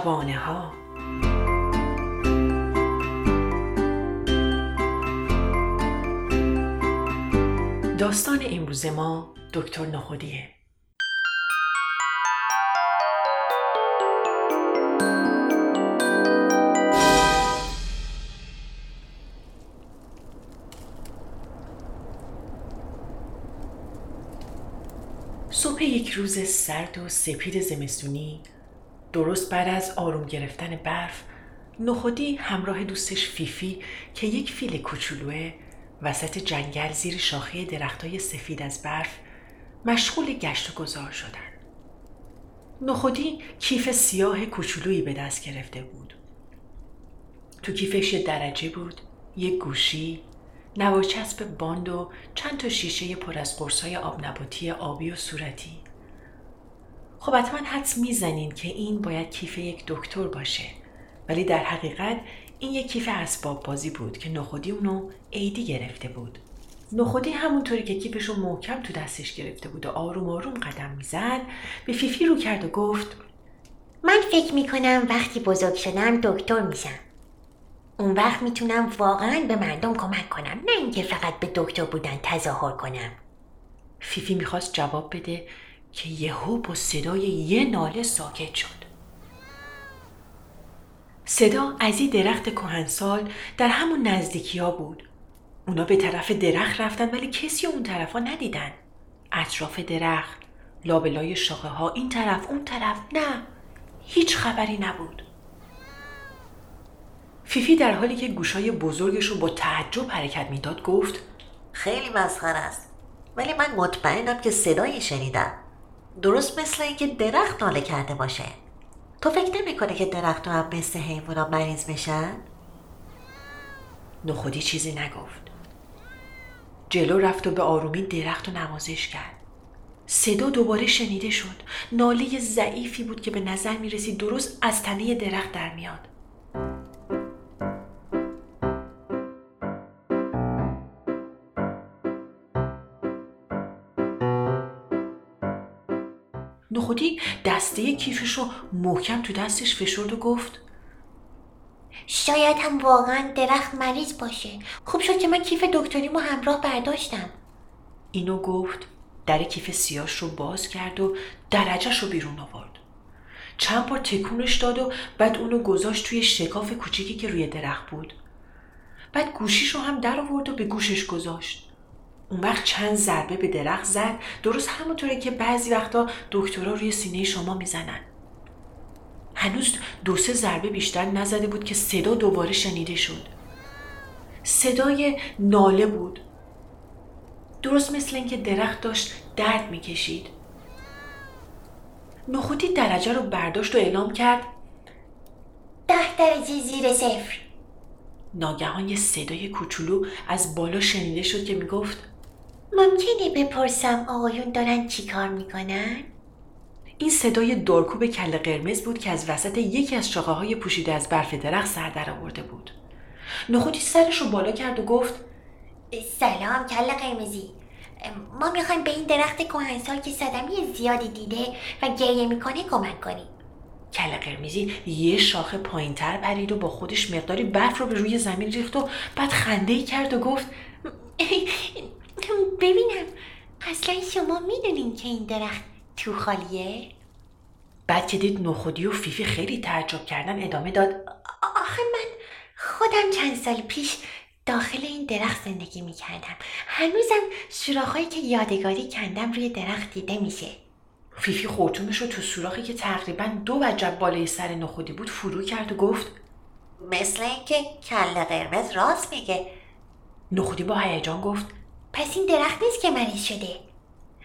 شبانه ها داستان امروز ما دکتر نخودیه. صبح یک روز سرد و سپید زمستونی درست بعد از آروم گرفتن برف نخودی همراه دوستش فیفی که یک فیل کوچولوه وسط جنگل زیر شاخه درختای سفید از برف مشغول گشت و گذار شدن. نخودی کیف سیاه کوچولویی به دست گرفته بود. تو کیفش یه درجه بود یک گوشی نواچسب باند و چند تا شیشه پر از قرصای آب نباتی آبی و صورتی. خب حتما حدس می‌زنین که این باید کیف یک دکتر باشه. ولی در حقیقت این یک کیف اسباب بازی بود که نخودی اونو عیدی گرفته بود. نخودی همونطوری که کیفش رو محکم تو دستش گرفته بود و آروم آروم قدم می‌زد به فیفی رو کرد و گفت من فکر می‌کنم وقتی بزرگ شدم دکتر میشم. اون وقت می‌تونم واقعا به مردم کمک کنم نه اینکه فقط به دکتر بودن تظاهر کنم. فیفی می‌خواست جواب بده که یهو با صدای یه ناله ساکت شد. صدا از این درخت کهنسال در همون نزدیکی ها بود. اونا به طرف درخت رفتن ولی کسی اون طرف ها ندیدن. اطراف درخت لابلای شاخه ها این طرف اون طرف نه هیچ خبری نبود. فیفی در حالی که گوشای بزرگش رو با تعجب حرکت می‌داد گفت خیلی مسخره است. ولی من مطمئنم که صدایی شنیدم. درست مثل اینکه درخت ناله کرده باشه. تو فکر نمی‌کنه که درخت هم مثل حیوانا مریض میشن نخودی چیزی نگفت. جلو رفت و به آرومی درخت و نوازش کرد. صدا دوباره شنیده شد. ناله ضعیفی بود که به نظر می رسید درست از تنه درخت در میاد. نخودی دسته کیفش رو محکم تو دستش فشرد و گفت شاید هم واقعا درخت مریض باشه. خوب شد که من کیف دکتریمو همراه برداشتم. اینو گفت در کیف سیاش رو باز کرد و درجهش رو بیرون آورد. چند بار تکونش داد و بعد اونو گذاشت توی شکاف کوچیکی که روی درخت بود. بعد گوشیش رو هم در آورد و به گوشش گذاشت. اون وقت چند ضربه به درخت زد. درست همونطوری که بعضی وقتا دکترها روی سینه شما می‌زنن. هنوز دو سه ضربه بیشتر نزده بود که صدا دوباره شنیده شد. صدای ناله بود. درست مثل اینکه درخت داشت درد می‌کشید. نخودی درجه رو برداشت و اعلام کرد. ده درجه زیر صفر. ناگهان یه صدای کوچولو از بالا شنیده شد که می‌گفت ممکنه بپرسم آقایون دارن چی کار می‌کنن؟ این صدای دورکوب کل قرمز بود که از وسط یکی از شاخه های پوشیده از برف درخت سر در آورده بود. نخودی سرش رو بالا کرد و گفت سلام کل قرمزی. ما می‌خوایم به این درخت کهنسال که صدمی زیادی دیده و گریه می‌کنه کمک کنیم. کل قرمزی یه شاخه پایین تر پرید و با خودش مقداری برف رو به روی زمین ریخت و بعد خنده کرد و گفت ببینم. اصلا شما می‌دونین که این درخت تو خالیه؟ بعد که دید نخودی و فیفی خیلی تعجب کردن ادامه داد. آخه من خودم چند سال پیش داخل این درخت زندگی می‌کردم. هنوزم سوراخهایی که یادگاری کندم روی درخت دیده میشه. فیفی خورتومش رو تو سوراخی که تقریبا دو وجب بالای سر نخودی بود فرو کرد و گفت مثل اینکه کله قرمز راست میگه. نخودی با هیجان گفت پس این درخت نیست که مریض شده.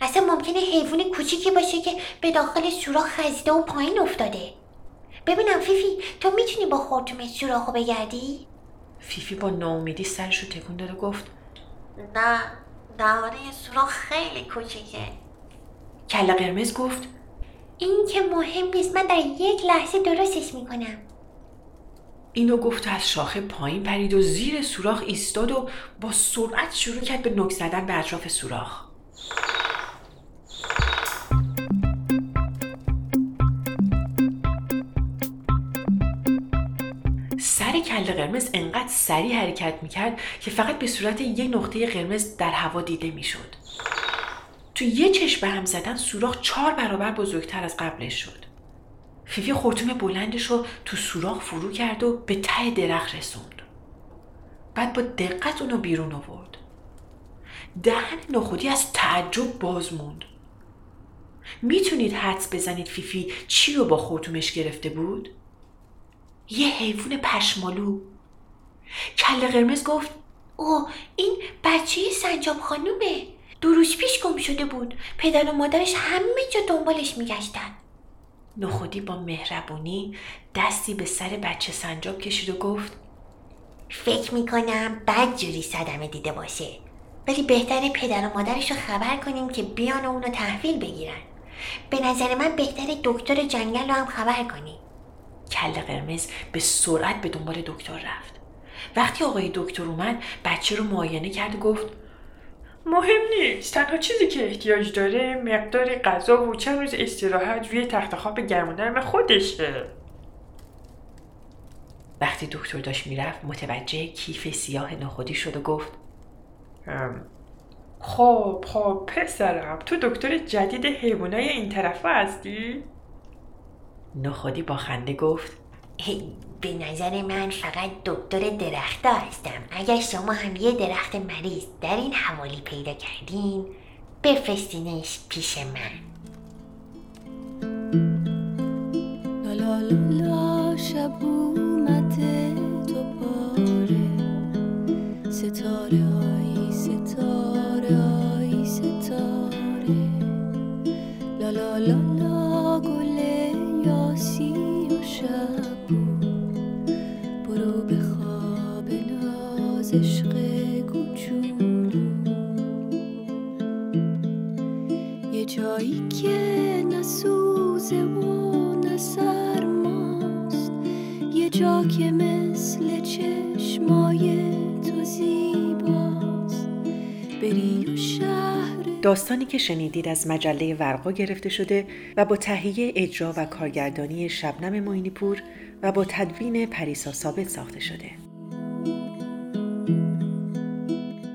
اصلا ممکنه حیوان کوچیکی باشه که به داخل سوراخ خزیده و پایین افتاده. ببینم فیفی تو می‌تونی با خورتومت سوراخو بگردی؟ فیفی با ناامیدی سرش رو تکون داد و گفت نه دهانه سوراخ خیلی کوچیکه. کله قرمز گفت این که مهم نیست من در یک لحظه درستش می‌کنم. اینو گفت و از شاخه پایین پرید و زیر سوراخ ایستاد و با سرعت شروع کرد به نک زدن به اطراف سوراخ. کله قرمز انقدر سریع حرکت می‌کرد که فقط به صورت یک نقطه قرمز در هوا دیده می‌شد. تو یه چشم به هم زدن سوراخ چهار برابر بزرگتر از قبلش شد. فیفی خورتوم بلندش رو تو سوراخ فرو کرد و به ته درخت رسوند. بعد با دقت اونو بیرون آورد. دهن نخودی از تعجب باز موند. می‌تونید حدس بزنید فیفی چی رو با خورتومش گرفته بود؟ یه حیوان پشمالو. کله قرمز گفت او این بچه سنجاب خانومه. دو روز پیش گم شده بود. پدر و مادرش همه جا دنبالش میگشتن. نخودی با مهربونی دستی به سر بچه سنجاب کشید و گفت فکر می‌کنم بد جوری صدمه دیده باشه. ولی بهتره پدر و مادرش رو خبر کنیم که بیان و اونو تحویل بگیرن. به نظر من بهتره دکتر جنگل رو هم خبر کنیم کل قرمز به سرعت به دنبال دکتر رفت. وقتی آقای دکتر اومد بچه رو معاینه کرد و گفت مهم نیست تنها چیزی که احتیاج داره مقدار غذا و چند روز استراحت روی تخت خواب گرم خودشه وقتی دکتر داشت می‌رفت متوجه کیف سیاه نخودی شد و گفت خب خب پسرم تو دکتر جدید حیوانای این طرف هستی؟ نخودی با خنده گفت به نظر من فقط دکتر درختا هستم. اگر شما هم یه درخت مریض در این حوالی پیدا کردین بفرستینش پیش من. شب اومده دوباره ستاره ستاره ستاره. ناز عشق کوچولو. یه جایی که نسوزه و نسرماست یه جا که مثل چشمای تو زیباست. بری و شهر داستانی که شنیدید از مجله ورقا گرفته شده و با تهیه اجرا و کارگردانی شبنم معینی پور و با تدوین پریسا ثابت ساخته شده.